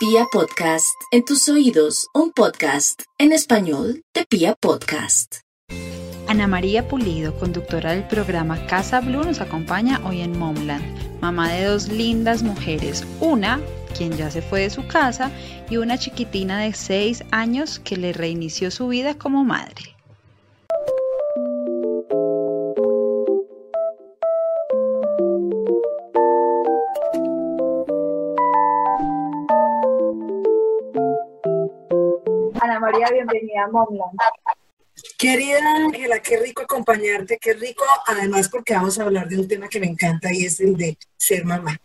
Pia Podcast, en tus oídos, un podcast en español de Pia Podcast. Ana María Pulido, conductora del programa Casa Blue, nos acompaña hoy en Momland, mamá de dos lindas mujeres, una quien ya se fue de su casa y una chiquitina de 6 años que le reinició su vida como madre. Bienvenida a Momland. Querida Ángela, qué rico acompañarte, qué rico, además porque vamos a hablar de un tema que me encanta y es el de ser mamá.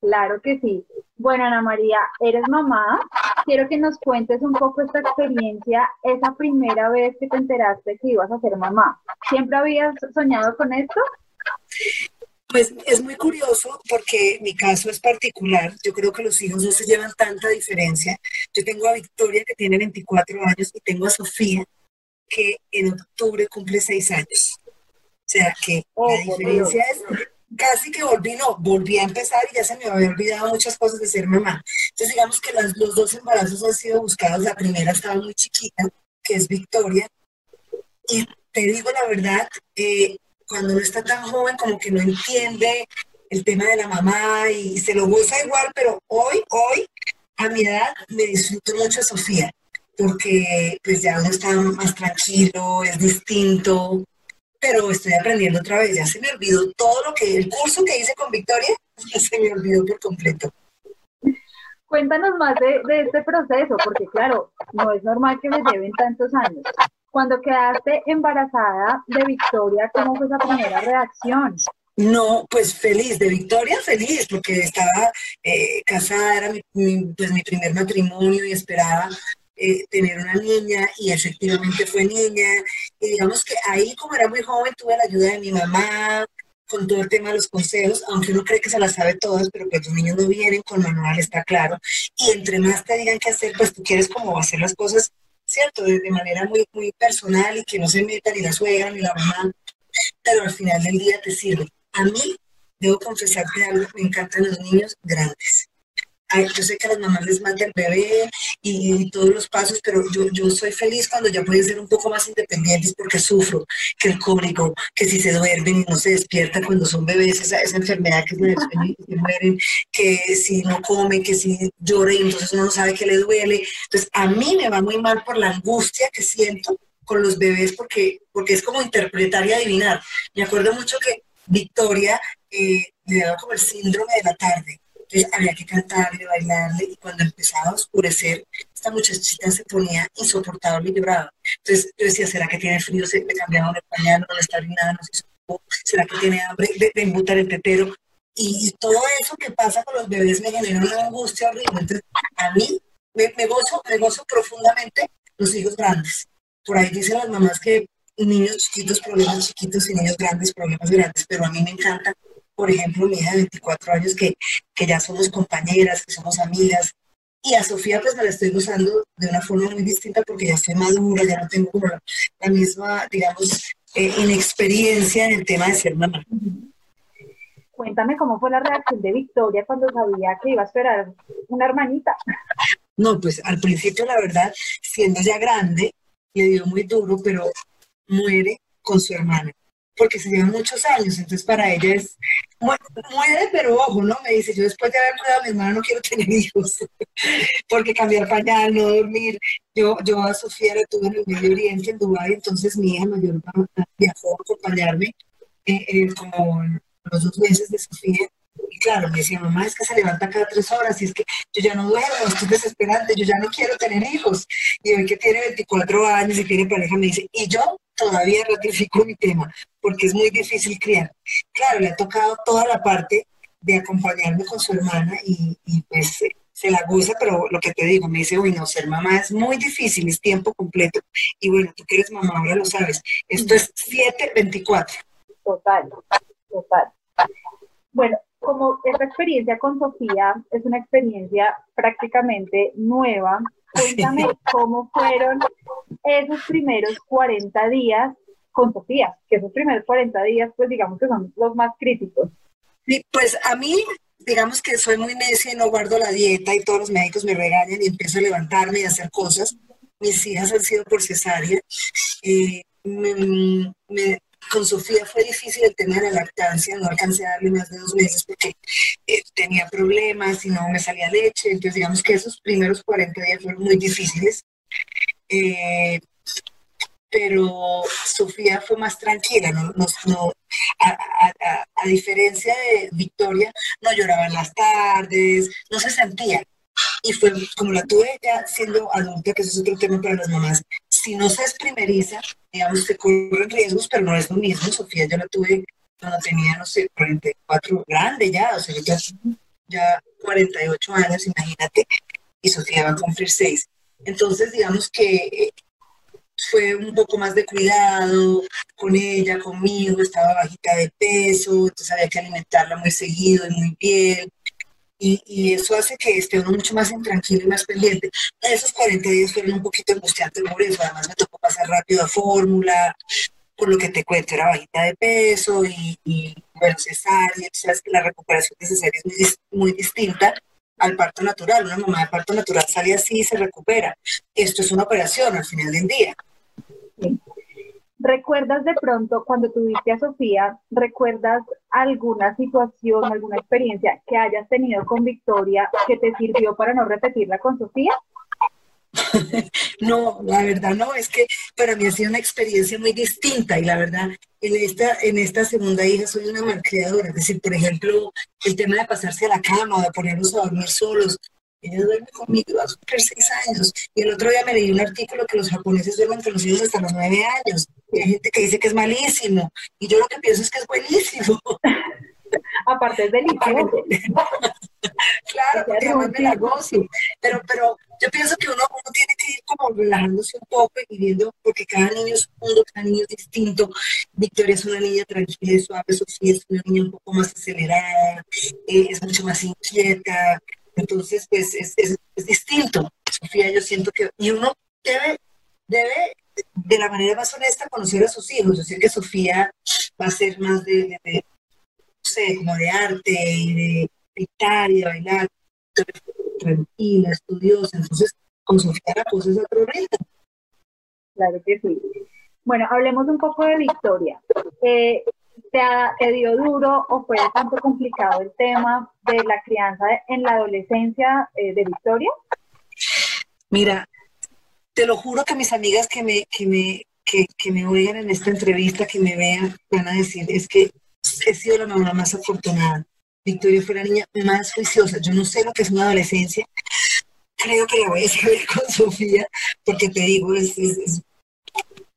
Claro que sí. Bueno, Ana María, eres mamá. Quiero que nos cuentes un poco esta experiencia, esa primera vez que te enteraste que ibas a ser mamá. ¿Siempre habías soñado con esto? Pues es muy curioso porque mi caso es particular. Yo creo que los hijos no se llevan tanta diferencia. Yo tengo a Victoria que tiene 24 años y tengo a Sofía que en octubre cumple 6 años. O sea que Oh, la por diferencia es casi que volví, no, volví a empezar y ya se me había olvidado muchas cosas de ser mamá. Entonces digamos que las- los dos embarazos han sido buscados. La primera estaba muy chiquita, que es Victoria. Y te digo la verdad, eh, cuando uno está tan joven como que no entiende el tema de la mamá y se lo goza igual, pero hoy, hoy, a mi edad, me disfruto mucho a Sofía, porque pues ya uno está más tranquilo, es distinto, pero estoy aprendiendo otra vez, ya se me olvidó todo lo que, el curso que hice con Victoria, ya se me olvidó por completo. Cuéntanos más de, de este proceso, porque claro, no es normal que me lleven tantos años. Cuando quedaste embarazada de Victoria, ¿cómo fue esa primera reacción? No, pues feliz, de Victoria feliz, porque estaba eh, casada, era mi, pues, mi primer matrimonio y esperaba eh, tener una niña y efectivamente fue niña. Y digamos que ahí como era muy joven tuve la ayuda de mi mamá con todo el tema de los consejos, aunque uno cree que se las sabe todas, pero pues los niños no vienen con manual, está claro. Y entre más te digan qué hacer, pues tú quieres como hacer las cosas, ¿cierto? De, de manera muy, muy personal y que no se meta ni la suegra ni la mamá pero al final del día te sirve. A mí, debo confesarte algo, me encantan los niños grandes. Ay, yo sé que a las mamás les mata el bebé y, todos los pasos, pero yo, yo soy feliz cuando ya pueden ser un poco más independientes porque sufro que el cólico, que si se duermen y no se despiertan cuando son bebés, esa, esa enfermedad que del sueño y se mueren, que si no comen, que si llora y entonces uno no sabe que le duele. Entonces, a mí me va muy mal por la angustia que siento con los bebés porque, porque es como interpretar y adivinar. Me acuerdo mucho que Victoria eh, le daba como el síndrome de la tarde. Entonces había que cantarle, bailarle y cuando empezaba a oscurecer, esta muchachita se ponía insoportable y lloraba. Entonces yo decía, ¿será que tiene frío? Se le cambiaban el pañal, no le está orinada, no se supo. ¿Será que tiene hambre de, embutar el tetero? Y, todo eso que pasa con los bebés me genera una angustia horrible. Entonces, a mí me, me me gozo profundamente los hijos grandes. Por ahí dicen las mamás que niños chiquitos, problemas chiquitos y niños grandes, problemas grandes, pero a mí me encanta, por ejemplo, mi hija de 24 años, que, que ya somos compañeras, que somos amigas, y a Sofía pues me la estoy gozando de una forma muy distinta porque ya estoy madura, ya no tengo como la, la misma, digamos, eh, inexperiencia en el tema de ser mamá. Cuéntame cómo fue la reacción de Victoria cuando sabía que iba a esperar una hermanita. No, pues al principio, la verdad, siendo ya grande, le dio muy duro, pero muere con su hermana, porque se llevan muchos años, entonces para ella es, mu- muere, pero ojo, ¿no? Me dice, yo después de haber cuidado a mi hermana no quiero tener hijos, porque cambiar pañal, no dormir. Yo, yo a Sofía la tuve en el Medio Oriente, en Dubái, entonces mi hija mayor viajó a acompañarme eh, eh, los dos meses de Sofía. Y claro, me decía, mamá, es que se levanta cada tres horas y es que yo ya no duermo, estoy desesperante, yo ya no quiero tener hijos. Y hoy que tiene 24 años y tiene pareja, me dice, y yo todavía ratifico mi tema, porque es muy difícil criar. Claro, le ha tocado toda la parte de acompañarme con su hermana y, pues se la goza, pero lo que te digo, me dice, uy, no, ser mamá es muy difícil, es tiempo completo. Y bueno, tú que eres mamá ahora lo sabes, esto es 7-24. Total, total. Bueno, como esta experiencia con Sofía es una experiencia prácticamente nueva, cuéntame cómo fueron esos primeros 40 días con Sofía, que esos primeros 40 días, pues digamos que son los más críticos. Sí, pues a mí digamos que soy muy necia y no guardo la dieta y todos los médicos me regañan y empiezo a levantarme y a hacer cosas. Mis hijas han sido por cesárea. Eh, con Sofía fue difícil el la lactancia, no alcancé a darle más de dos meses porque eh, tenía problemas y no me salía leche, entonces digamos que esos primeros 40 días fueron muy difíciles. Eh, pero Sofía fue más tranquila, no, no, a, diferencia de Victoria, no lloraba en las tardes, no se sentía. Y fue como la tuve ya siendo adulta, que eso es otro tema para las mamás, si no se es primeriza, digamos que corren riesgos, pero no es lo mismo. Sofía yo la tuve cuando tenía, no sé, 44, grande ya, o sea, ya, ya 48 años, imagínate, y Sofía va a cumplir 6. Entonces, digamos que fue un poco más de cuidado con ella, conmigo, estaba bajita de peso, entonces había que alimentarla muy seguido y muy bien. Y, eso hace que esté uno mucho más intranquilo y más pendiente. Esos 40 días fueron un poquito angustiantes por eso, además me tocó pasar rápido a fórmula, por lo que te cuento, era bajita de peso y, y bueno, cesárea, sabes que la recuperación de cesárea es muy, muy distinta al parto natural. Una mamá de parto natural sale así y se recupera. Esto es una operación al final del día. ¿Recuerdas de pronto cuando tuviste a Sofía, recuerdas alguna situación, alguna experiencia que hayas tenido con Victoria que te sirvió para no repetirla con Sofía? No, la verdad no, es que para mí ha sido una experiencia muy distinta y la verdad, en esta, en esta segunda hija soy una malcriadora, es decir, por ejemplo, el tema de pasarse a la cama de ponernos a dormir solos, ella duerme conmigo, va a cumplir seis años. Y el otro día me leí un artículo que los japoneses duermen con los hijos hasta los nueve años. Y hay gente que dice que es malísimo. Y yo lo que pienso es que es buenísimo. Aparte es delicioso. claro, porque además me la gozo. Pero, pero yo pienso que uno, uno tiene que ir como relajándose un poco y viendo, porque cada niño es un mundo, cada niño es distinto. Victoria es una niña tranquila y suave, Sofía es una niña un poco más acelerada, eh, es mucho más inquieta, entonces, pues es, es, distinto. Sofía, yo siento que, y uno debe, debe, de la manera más honesta, conocer a sus hijos. Yo sé que Sofía va a ser más de, no sé, como de arte y de pintar y de bailar, tranquila, estudiosa. Entonces, con Sofía la cosa es otro reto. Claro que sí. Bueno, hablemos un poco de. Eh, ¿Te, dio duro o fue tanto complicado el tema de la crianza en la adolescencia eh, de Victoria? Mira, te lo juro que mis amigas que me, que me, que, que me oigan en esta entrevista, que me vean, van a decir, es que he sido la mamá más afortunada. Victoria fue la niña más juiciosa. Yo no sé lo que es una adolescencia. Creo que la voy a saber con Sofía, porque te digo, es, es,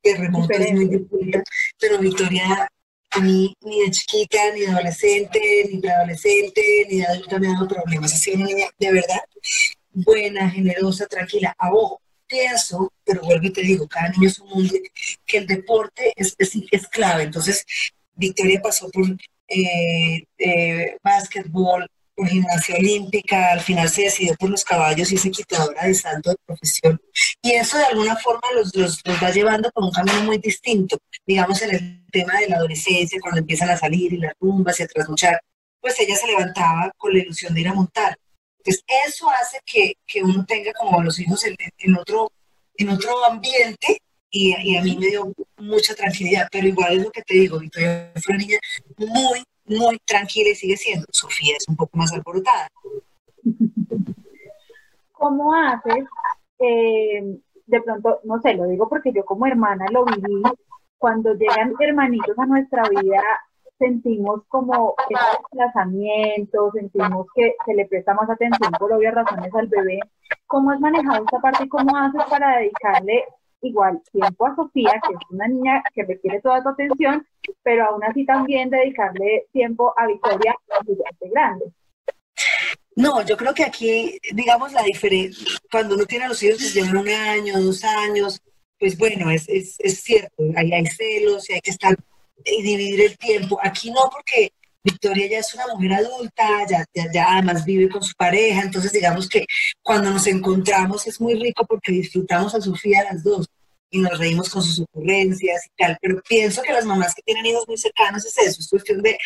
es remoto, es muy distinta. Pero Victoria a ni de chiquita, ni de adolescente, ni de adolescente, ni de adulta me ha dado problemas. Ha sido una niña de verdad buena, generosa, tranquila. A ojo, pienso, pero vuelvo y te digo, cada niño es un mundo, que el deporte es, es, clave. Entonces, Victoria pasó por eh, eh, básquetbol, por gimnasia olímpica, al final se decidió por los caballos y es equitadora de salto de profesión. Y eso de alguna forma los, los, va llevando por un camino muy distinto, digamos en el tema de la adolescencia, cuando empiezan a salir y las rumbas y a trasnochar, pues ella se levantaba con la ilusión de ir a montar. Entonces eso hace que, que uno tenga como los hijos en, en, otro, en otro ambiente y, y, a mí me dio mucha tranquilidad, pero igual es lo que te digo, Victoria fue una niña muy, muy tranquila y sigue siendo. Sofía es un poco más alborotada. ¿Cómo haces? Eh, de pronto, no sé, lo digo porque yo como hermana lo viví, cuando llegan hermanitos a nuestra vida, sentimos como ese desplazamiento, sentimos que se le presta más atención por obvias razones al bebé. ¿Cómo has manejado esta parte y cómo haces para dedicarle igual tiempo a Sofía, que es una niña que requiere toda tu atención, pero aún así también dedicarle tiempo a Victoria, que grande. No, yo creo que aquí, digamos, la diferencia, cuando uno tiene a los hijos que llevan un año, dos años, pues bueno, es, es, es cierto, ahí hay celos y hay que estar y dividir el tiempo. Aquí no, porque Victoria ya es una mujer adulta, ya, ya, además vive con su pareja, entonces digamos que cuando nos encontramos es muy rico porque disfrutamos a Sofía las dos y nos reímos con sus ocurrencias y tal, pero pienso que las mamás que tienen hijos muy cercanos es eso, es cuestión de,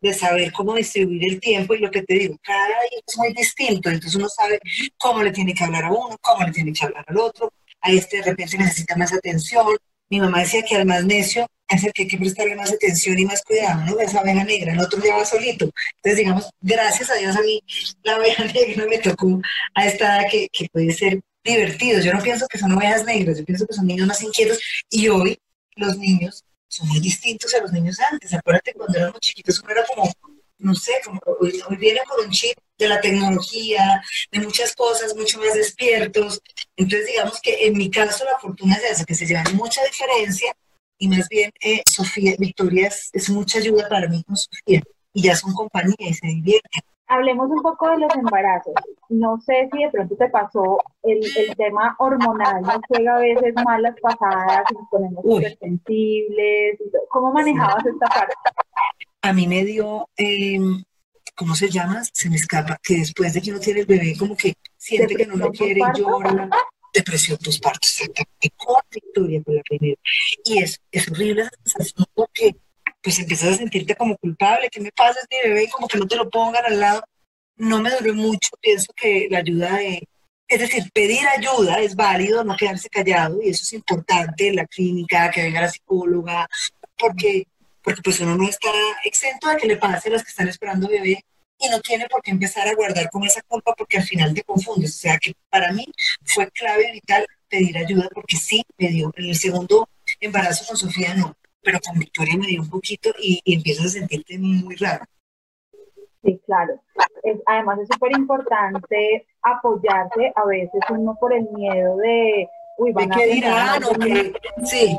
de saber cómo distribuir el tiempo y lo que te digo, cada hijo es muy distinto, entonces uno sabe cómo le tiene que hablar a uno, cómo le tiene que hablar al otro, a este de repente necesita más atención. Mi mamá decía que al más necio es el que hay que prestarle más atención y más cuidado, ¿no? Esa abeja negra, el otro ya va solito. Entonces, digamos, gracias a Dios a mí la abeja negra me tocó a esta edad que, que puede ser divertido. Yo no pienso que son ovejas negras, yo pienso que son niños más inquietos y hoy los niños son muy distintos a los niños antes. Acuérdate cuando éramos chiquitos uno era como, no sé, como hoy, hoy vienen con un chip de la tecnología, de muchas cosas, mucho más despiertos. Entonces, digamos que en mi caso la fortuna es esa, que se llevan mucha diferencia y más bien eh, Sofía, Victoria es, es, mucha ayuda para mí con Sofía y ya son compañía y se divierten. Hablemos un poco de los embarazos. No sé si de pronto te pasó el, el tema hormonal, nos juega a veces malas pasadas, nos ponemos sensibles. ¿Cómo manejabas sí. esta parte? A mí me dio, eh, ¿cómo se llama? Se me escapa, que después de que uno tiene el bebé, como que siente que no lo quiere, llora depresión postparto, exactamente, con Victoria, con la primera. Y es, es horrible esa sensación porque pues empiezas a sentirte como culpable, ¿qué me pasa? Es mi bebé, y como que no te lo pongan al lado. No me duró mucho, pienso que la ayuda de, es decir, pedir ayuda es válido, no quedarse callado, y eso es importante en la clínica, que venga la psicóloga, porque, porque pues uno no está exento de que le pase a los que están esperando bebé, y no tiene por qué empezar a guardar con esa culpa porque al final te confundes. O sea que para mí fue clave vital pedir ayuda porque sí me dio. En el segundo embarazo con Sofía no, pero con Victoria me dio un poquito y, y empiezas a sentirte muy raro. Sí, claro. Es, además es súper importante apoyarse a veces uno por el miedo de, uy, van ¿De qué dirán? O sí,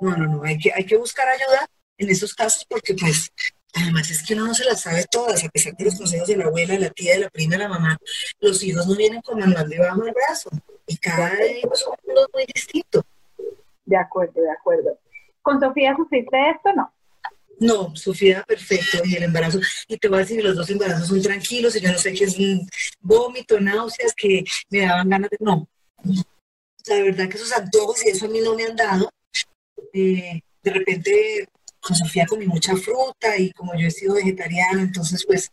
no, no, no, hay que, hay que buscar ayuda en esos casos porque pues Además es que uno no se las sabe todas, a pesar de los consejos de la abuela, de la tía, de la prima, de la mamá. Los hijos no vienen con manual debajo del brazo y cada hijo es un mundo muy distinto. De acuerdo, de acuerdo. ¿Con Sofía sufriste esto no? No, Sofía, perfecto. Y el embarazo, y te voy a decir, los dos embarazos son tranquilos, y yo no sé qué es un vómito, náuseas, que me daban ganas de. No. La verdad que esos antojos y eso a mí no me han dado. Eh, de repente con Sofía comí mucha fruta y como yo he sido vegetariana, entonces pues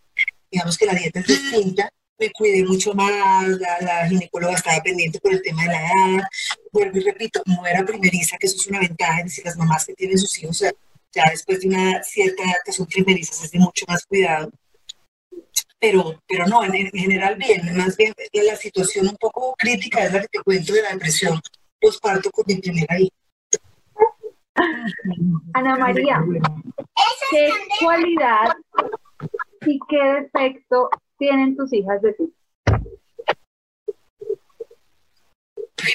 digamos que la dieta es distinta. Me cuidé mucho más, la, ginecóloga estaba pendiente por el tema de la edad. Vuelvo y repito, no era primeriza, que eso es una ventaja, es decir, las mamás que tienen sus hijos ya después de una cierta edad que son primerizas es de mucho más cuidado. Pero, pero no, en, en general bien, más bien la situación un poco crítica es la que te cuento de la depresión postparto con mi primera hija. Ana María, ¿qué cualidad y qué defecto tienen tus hijas de ti?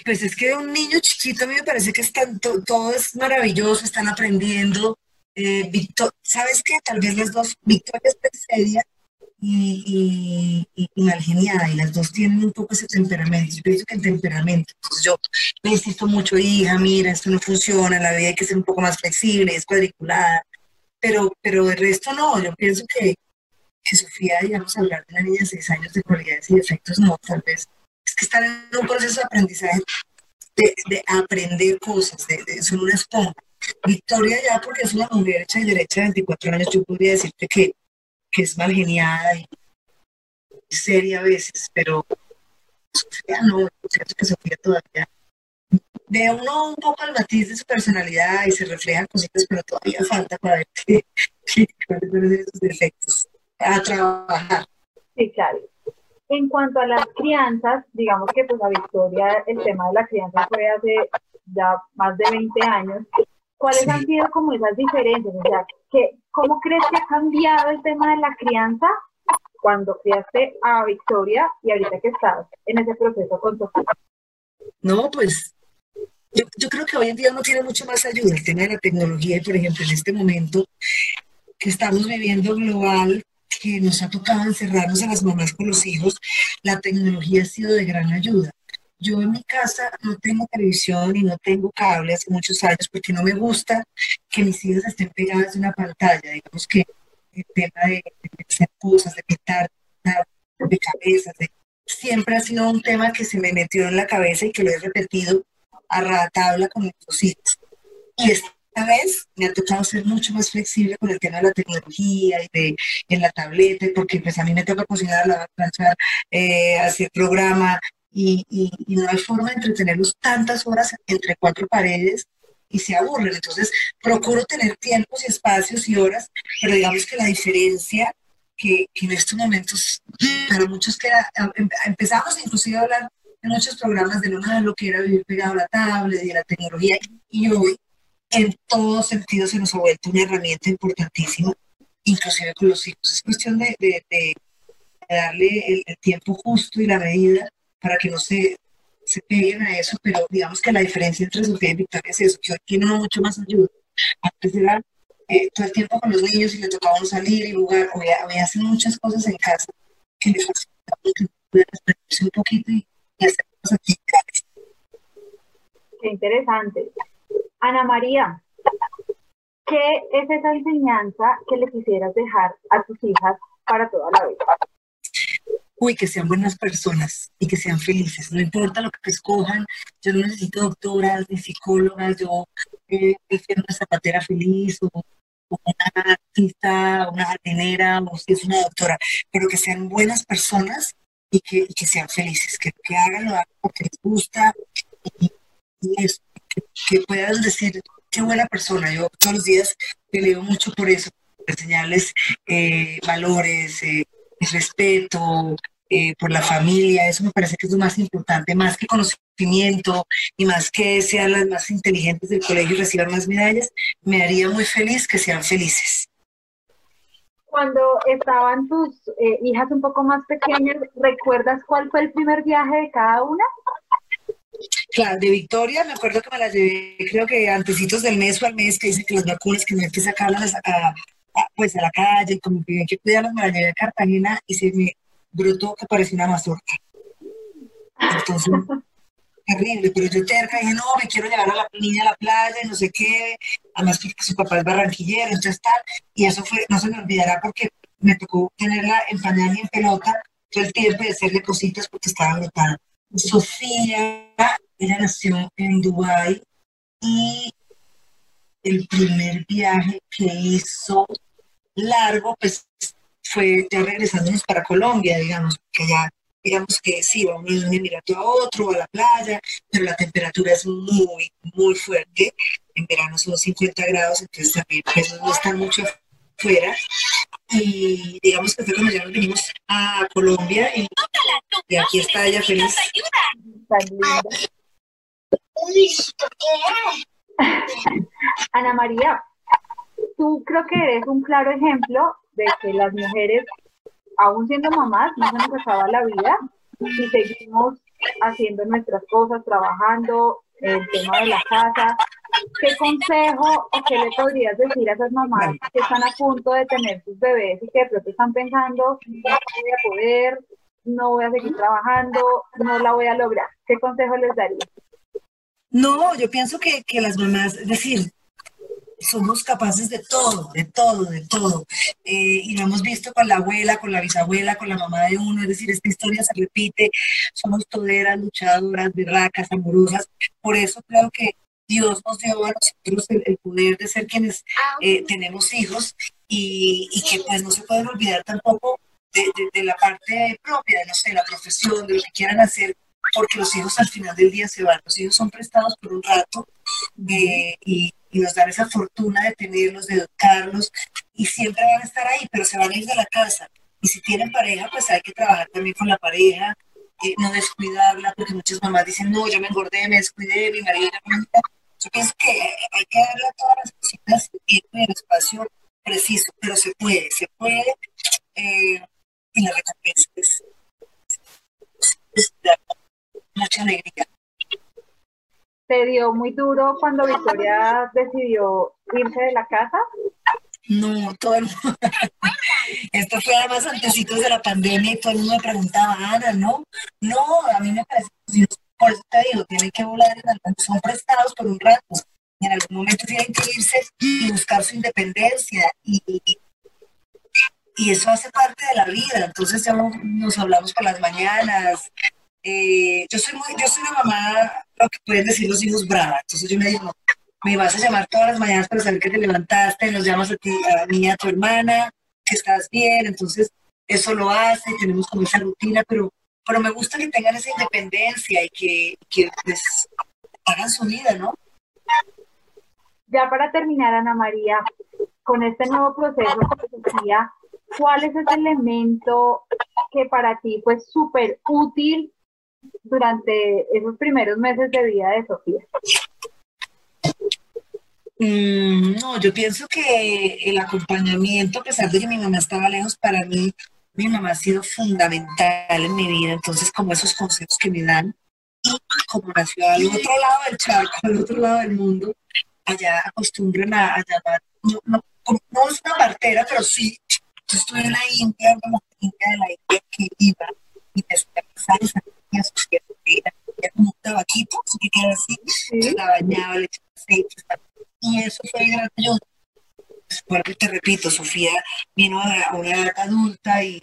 Pues es que un niño chiquito a mí me parece que están to todo es maravilloso, están aprendiendo. Eh, ¿Sabes qué? Tal vez las dos, Victoria es seria y, y, y, mal geniada, y las dos tienen un poco ese temperamento. Yo pienso que el temperamento. Entonces yo le insisto mucho, hija, mira, esto no funciona, la vida hay que ser un poco más flexible, es cuadriculada. Pero, pero de resto no, yo pienso que, que Sofía, digamos, hablar de una niña de seis años de cualidades y defectos, no, tal vez. Es que están en un proceso de aprendizaje, de, de aprender cosas, de, de, una esponja. Victoria ya, porque es una mujer hecha y derecha de 24 años, yo podría decirte que que es mal geniada y seria a veces, pero Sofía no, siento que Sofía todavía ve uno un poco el matiz de su personalidad y se reflejan cositas, pero todavía falta para ver qué, cuáles son esos defectos a trabajar. Sí, claro. En cuanto a las crianzas, digamos que pues a Victoria el tema de la crianza fue hace ya más de 20 años. ¿Cuáles sí. han sido como esas diferencias? O sea, ¿qué, ¿cómo crees que ha cambiado el tema de la crianza cuando criaste a Victoria y ahorita que estás en ese proceso con Sofía? No, pues yo, yo, creo que hoy en día uno tiene mucho más ayuda. El tema de la tecnología, y por ejemplo, en este momento que estamos viviendo global, que nos ha tocado encerrarnos a las mamás con los hijos, la tecnología ha sido de gran ayuda. Yo en mi casa no tengo televisión y no tengo cable hace muchos años porque no me gusta que mis hijas estén pegadas de una pantalla. Digamos que el tema de, hacer cosas, de pintar, de cabezas, de, siempre ha sido un tema que se me metió en la cabeza y que lo he repetido a ratabla con nuestros hijos. Y esta vez me ha tocado ser mucho más flexible con el tema de la tecnología y de en la tableta, porque pues a mí me toca cocinar, la planchar, eh, hacer programa, y, y, y, no hay forma de entretenerlos tantas horas entre cuatro paredes y se aburren. Entonces, procuro tener tiempos y espacios y horas, pero digamos que la diferencia que, que en estos momentos, para muchos que em, empezamos inclusive a hablar en muchos programas de lo malo que era vivir pegado a la tablet y a la tecnología, y hoy en todo sentido se nos ha vuelto una herramienta importantísima, inclusive con los hijos. Es cuestión de, darle el, tiempo justo y la medida para que no se, se peguen a eso, pero digamos que la diferencia entre Sofía y Victoria es eso, que hoy tienen mucho más ayuda. Antes era eh, todo el tiempo con los niños y le tocaba salir y jugar, hoy, hoy hacen muchas cosas en casa que un poquito y, hacer cosas actividades. Qué interesante. Ana María, ¿qué es esa enseñanza que le quisieras dejar a tus hijas para toda la vida? uy, que sean buenas personas y que sean felices, no importa lo que escojan, yo no necesito doctoras ni psicólogas, yo eh, prefiero una zapatera feliz o, una artista, una jardinera o si es una doctora, pero que sean buenas personas y que, sean felices, que, hagan lo que les gusta y, y eso, que, puedan decir qué buena persona. Yo todos los días peleo mucho por eso, por enseñarles eh, valores, eh, respeto, eh, por la familia, eso me parece que es lo más importante, más que conocimiento y más que sean las más inteligentes del colegio y reciban más medallas, me haría muy feliz que sean felices. Cuando estaban tus hijas un poco más pequeñas, ¿recuerdas cuál fue el primer viaje de cada una? Claro, de Victoria me acuerdo que me la llevé, creo que antesitos del mes o al mes, que dice que las vacunas que no hay que sacarlas a, a, pues a la calle, como que hay que cuidarlas, me la llevé a Cartagena y se me brotó que parecía una mazorca. Entonces, terrible, pero yo terca dije, no, me quiero llevar a la niña a la playa y no sé qué, además que su papá es barranquillero, entonces tal, y eso fue, no se me olvidará porque me tocó tenerla en pañal y en pelota todo el tiempo y hacerle cositas porque estaba brotada. Sofía, ella nació en Dubái y el primer viaje que hizo largo, pues fue ya regresándonos para Colombia, digamos, que ya, digamos que sí, vamos de un emirato a otro, a la playa, pero la temperatura es muy, muy fuerte. En verano son 50 grados, entonces también pues, no están mucho fuera. Y digamos que fue cuando ya nos vinimos a Colombia y, y aquí está ella feliz. Ana María, tú creo que eres un claro ejemplo de que las mujeres, aún siendo mamás, no se nos acaba la vida y seguimos haciendo nuestras cosas, trabajando, el tema de la casa. ¿Qué consejo o qué le podrías decir a esas mamás que están a punto de tener sus bebés y que de pronto están pensando, no voy a poder, no voy a seguir trabajando, no la voy a lograr? ¿Qué consejo les daría? No, yo pienso que, que las mamás, es decir, somos capaces de todo, de todo, de todo. Eh, y lo hemos visto con la abuela, con la bisabuela, con la mamá de uno, es decir, esta historia se repite, somos toderas, luchadoras, berracas, amorosas. Por eso creo que Dios nos dio a nosotros el, el poder de ser quienes eh, tenemos hijos y, y, que pues no se pueden olvidar tampoco de, de, de la parte propia, de, no sé, la profesión, de lo que quieran hacer, porque los hijos al final del día se van, los hijos son prestados por un rato eh, y, y, nos dan esa fortuna de tenerlos, de educarlos y siempre van a estar ahí, pero se van a ir de la casa. Y si tienen pareja, pues hay que trabajar también con la pareja, eh, no descuidarla, porque muchas mamás dicen, no, yo me engordé, me descuidé, mi marido ya me Yo pienso que hay que darle a todas las cositas el tiempo y el espacio preciso, pero se puede, se puede, eh, y la recompensa es, mucha alegría. ¿Te dio muy duro cuando Victoria decidió irse de la casa? No, todo el mundo. Esto fue además antesitos de la pandemia y todo el mundo me preguntaba, Ana, ¿no? No, a mí me parece que por eso te digo, tienen que volar en algún, son prestados por un rato. Y en algún momento tienen que irse y buscar su independencia. Y, y eso hace parte de la vida. Entonces ya nos hablamos por las mañanas, eh, yo soy muy, yo soy una mamá lo que pueden decir los hijos brava. Entonces yo me digo, me vas a llamar todas las mañanas para saber que te levantaste, nos llamas a ti, a mí, a tu hermana, que estás bien, entonces eso lo hace, tenemos como esa rutina, pero, pero me gusta que tengan esa independencia y que, que pues, hagan su vida, ¿no? Ya para terminar, Ana María, con este nuevo proceso Sofía, ¿cuál es ese elemento que para ti fue súper útil durante esos primeros meses de vida de Sofía? Mm, no, yo pienso que el acompañamiento, a pesar de que mi mamá estaba lejos, para mí, mi mamá ha sido fundamental en mi vida. Entonces, como esos consejos que me dan, y como nació al otro lado del charco, al otro lado del mundo, allá acostumbran a, llamar, no, no, no, es una partera, pero sí, yo estuve en la India, una India de la India que iba y después a su era como un tabaquito, así que queda así, sí. la bañaba, le echaba aceite, y eso fue gran ayuda. Porque te repito, Sofía vino a una edad adulta y,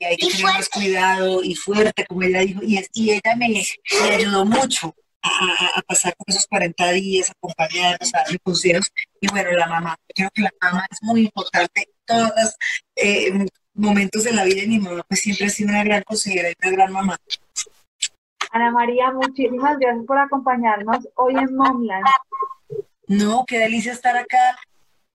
hay que tener más cuidado y fuerte, como ella dijo, y, y ella me, me ayudó mucho a, pasar con esos 40 días, acompañarnos, a darle consejos. Y bueno, la mamá, creo que la mamá es muy importante en todos los eh, momentos de la vida de mi mamá, pues siempre ha sido una gran consejera y una gran mamá. Ana María, muchísimas gracias por acompañarnos hoy en Momland. No, qué delicia estar acá.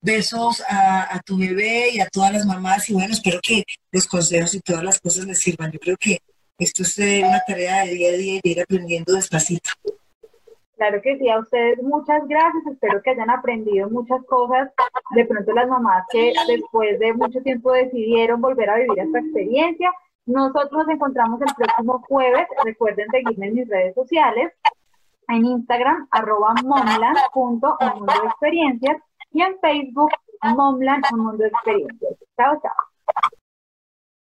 Besos a, tu bebé y a todas las mamás y bueno, espero que los consejos y todas las cosas les sirvan. Yo creo que esto es eh, una tarea de día a día y ir aprendiendo despacito. Claro que sí, a ustedes muchas gracias, espero que hayan aprendido muchas cosas. De pronto las mamás que después de mucho tiempo decidieron volver a vivir esta experiencia. Nosotros nos encontramos el próximo jueves, recuerden seguirme en mis redes sociales, en Instagram, arroba y en Facebook, momland, un mundo de experiencias. Chao, chao.